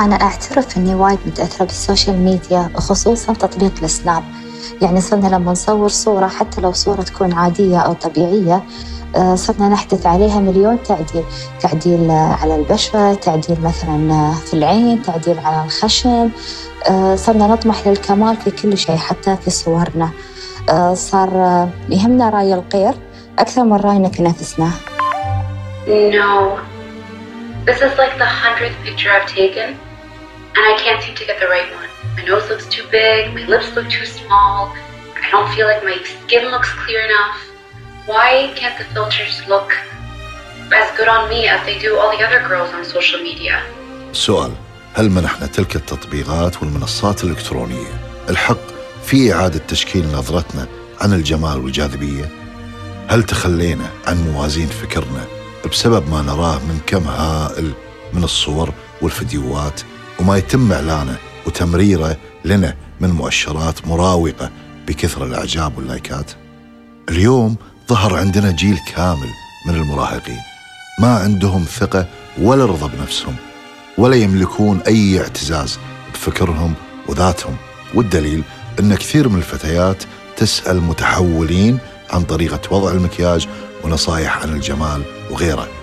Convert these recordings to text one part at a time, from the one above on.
أنا أعترف إني وايد متأثرة بال social media خصوصا تطبيق السناب. يعني صرنا لما نصور صورة حتى لو صورة تكون عادية أو طبيعية آه، صرنا نحدث عليها مليون تعديل. تعديل على البشرة تعديل مثلا في العين تعديل على الخشم آه، صرنا نطمح للكمال في كل شيء حتى في صورنا. آه، صار يهمنا رأي الغير أكثر من رأينا كنفسنا. No. This is like the hundredth picture I've taken, and I can't seem to get the right one. My nose looks too big, my lips look too small, I don't feel like my skin looks clear enough. Why can't the filters look as good on me as they do all the other girls on social media? سؤال هل منحنا تلك التطبيقات والمنصات الإلكترونية الحق في إعادة تشكيل نظرتنا عن الجمال والجاذبية؟ هل تخلينا عن موازين فكرنا بسبب ما نراه من كم هائل من الصور والفيديوهات وما يتم إعلانه وتمريره لنا من مؤشرات مراوغة بكثر الإعجاب واللايكات؟ اليوم ظهر عندنا جيل كامل من المراهقين. ما عندهم ثقة ولا رضا بنفسهم ولا يملكون أي اعتزاز بفكرهم وذاتهم. والدليل أن كثير من الفتيات تسأل متحولين عن طريقة وضع المكياج ونصائح عن الجمال وغيره.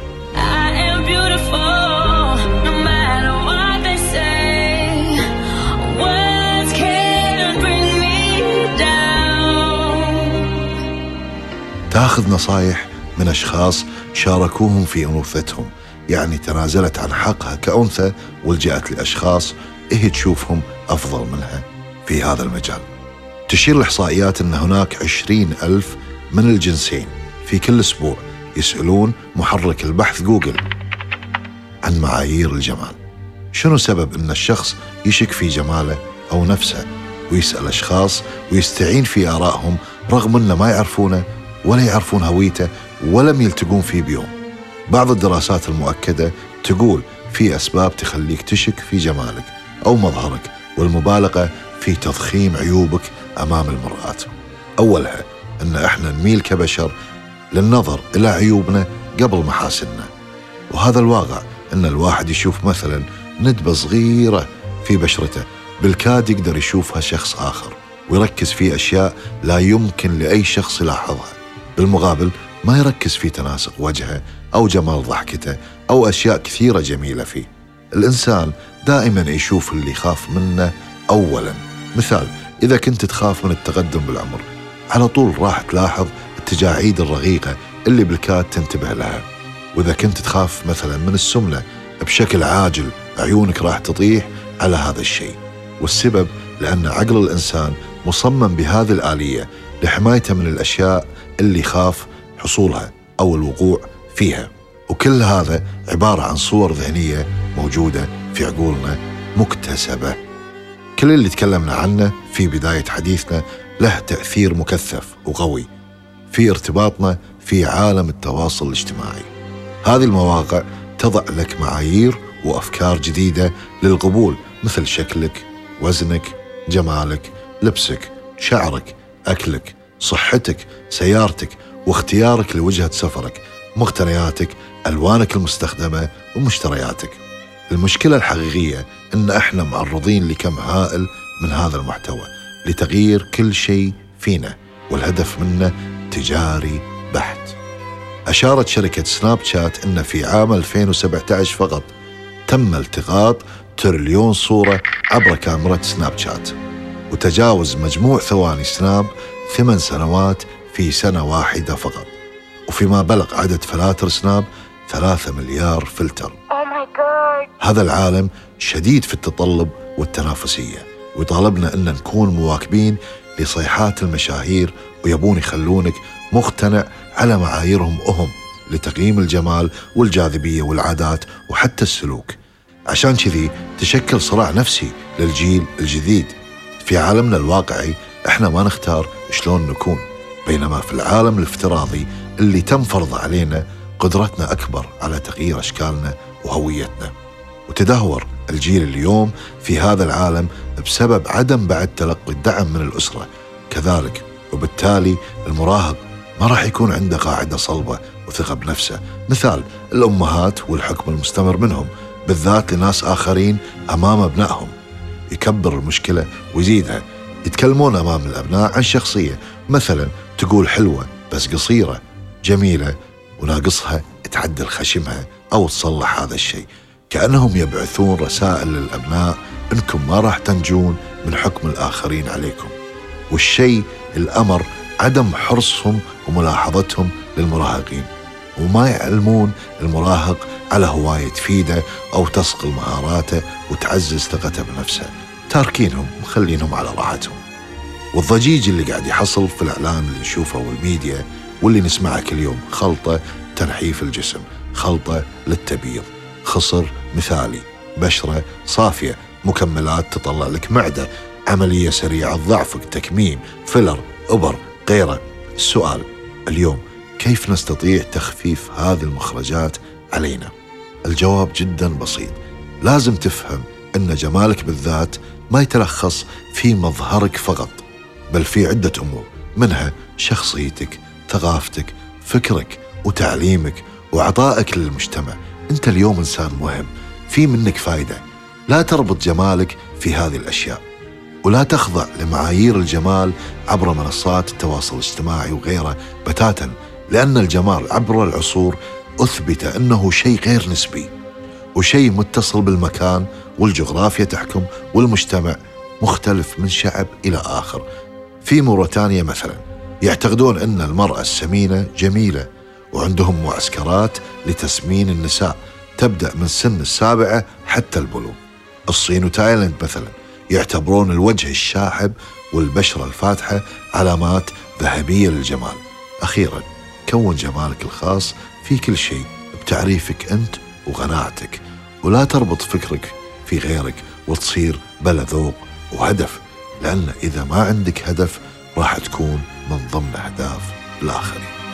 تاخذ نصايح من أشخاص شاركوهم في أنوثتهم. يعني تنازلت عن حقها كأنثى ولجأت لأشخاص هي تشوفهم أفضل منها في هذا المجال. تشير الإحصائيات أن هناك عشرين ألف من الجنسين في كل أسبوع يسألون محرك البحث جوجل عن معايير الجمال. شنو سبب أن الشخص يشك في جماله أو نفسه ويسأل أشخاص ويستعين في آرائهم رغم أنه ما يعرفونه ولا يعرفون هويته ولم يلتقون فيه بيوم. بعض الدراسات المؤكدة تقول في أسباب تخليك تشك في جمالك أو مظهرك والمبالغة في تضخيم عيوبك أمام المرآة. أولها أن إحنا نميل كبشر للنظر إلى عيوبنا قبل محاسننا. وهذا الواقع أن الواحد يشوف مثلا ندبة صغيرة في بشرته بالكاد يقدر يشوفها شخص آخر ويركز في أشياء لا يمكن لأي شخص يلاحظها. بالمقابل ما يركز في تناسق وجهه أو جمال ضحكته أو أشياء كثيرة جميلة فيه. الإنسان دائما يشوف اللي يخاف منه أولا. مثال إذا كنت تخاف من التقدم بالعمر على طول راح تلاحظ التجاعيد الرقيقة اللي بالكاد تنتبه لها. وإذا كنت تخاف مثلا من السمنة بشكل عاجل عيونك راح تطيح على هذا الشيء. والسبب لأن عقل الإنسان مصمم بهذه الآلية لحمايته من الأشياء اللي يخاف حصولها أو الوقوع فيها. وكل هذا عبارة عن صور ذهنية موجودة في عقولنا مكتسبة. كل اللي تكلمنا عنه في بداية حديثنا له تأثير مكثف وقوي في ارتباطنا في عالم التواصل الاجتماعي. هذه المواقع تضع لك معايير وأفكار جديدة للقبول مثل شكلك وزنك جمالك لبسك شعرك أكلك صحتك سيارتك واختيارك لوجهة سفرك مقتنياتك ألوانك المستخدمة ومشترياتك. المشكلة الحقيقية أن إحنا معرضين لكم هائل من هذا المحتوى لتغيير كل شيء فينا والهدف منه تجاري بحت. أشارت شركة سناب شات أن في عام 2017 فقط تم التقاط تريليون صورة عبر كاميرا سناب شات. وتجاوز مجموع ثواني سناب ثمان سنوات في سنة واحدة فقط. وفيما بلغ عدد فلاتر سناب ثلاثة مليار فلتر. هذا العالم شديد في التطلب والتنافسية ويطالبنا أن نكون مواكبين لصيحات المشاهير ويبون يخلونك مقتنع على معاييرهم هم لتقييم الجمال والجاذبية والعادات وحتى السلوك. عشان كذي تشكل صراع نفسي للجيل الجديد. في عالمنا الواقعي إحنا ما نختار شلون نكون بينما في العالم الافتراضي اللي تم فرض علينا قدرتنا أكبر على تغيير أشكالنا وهويتنا. وتدهور الجيل اليوم في هذا العالم بسبب عدم بعد تلقي الدعم من الأسرة. كذلك وبالتالي المراهق ما راح يكون عنده قاعدة صلبة وثقة بنفسه. مثال الأمهات والحكم المستمر منهم بالذات لناس آخرين أمام أبنائهم. يكبر المشكلة ويزيدها. يتكلمون أمام الأبناء عن شخصية مثلا تقول حلوة بس قصيرة جميلة وناقصها تعدل خشمها أو تصلح هذا الشيء. كأنهم يبعثون رسائل للأبناء إنكم ما راح تنجون من حكم الآخرين عليكم. والشيء الأمر عدم حرصهم وملاحظتهم للمراهقين. وما يعلمون المراهق على هواية تفيده أو تصقل مهاراته وتعزز ثقته بنفسه. تاركينهم ومخلينهم على راحتهم. والضجيج اللي قاعد يحصل في الإعلام اللي نشوفه والميديا واللي نسمعه كل يوم خلطة تنحيف الجسم خلطة للتبييض خصر مثالي بشرة صافية مكملات تطلع لك معدة عملية سريعة ضعفك تكميم فيلر أبر غيره. السؤال اليوم كيف نستطيع تخفيف هذه المخرجات علينا؟ الجواب جدا بسيط. لازم تفهم أن جمالك بالذات ما يتلخص في مظهرك فقط بل في عدة أمور منها شخصيتك ثقافتك فكرك وتعليمك وعطائك للمجتمع. أنت اليوم إنسان مهم في منك فايدة. لا تربط جمالك في هذه الأشياء ولا تخضع لمعايير الجمال عبر منصات التواصل الاجتماعي وغيره بتاتا لأن الجمال عبر العصور أثبت أنه شيء غير نسبي وشيء متصل بالمكان والجغرافيا تحكم والمجتمع مختلف من شعب إلى آخر. في موريتانيا مثلا يعتقدون أن المرأة السمينة جميلة وعندهم معسكرات لتسمين النساء تبدأ من سن السابعة حتى البلوغ. الصين وتايلاند مثلا يعتبرون الوجه الشاحب والبشرة الفاتحة علامات ذهبية للجمال. أخيرا كون جمالك الخاص في كل شيء بتعريفك أنت وقناعتك ولا تربط فكرك في غيرك وتصير بلا ذوق وهدف لأن إذا ما عندك هدف راح تكون من ضمن أهداف الآخرين.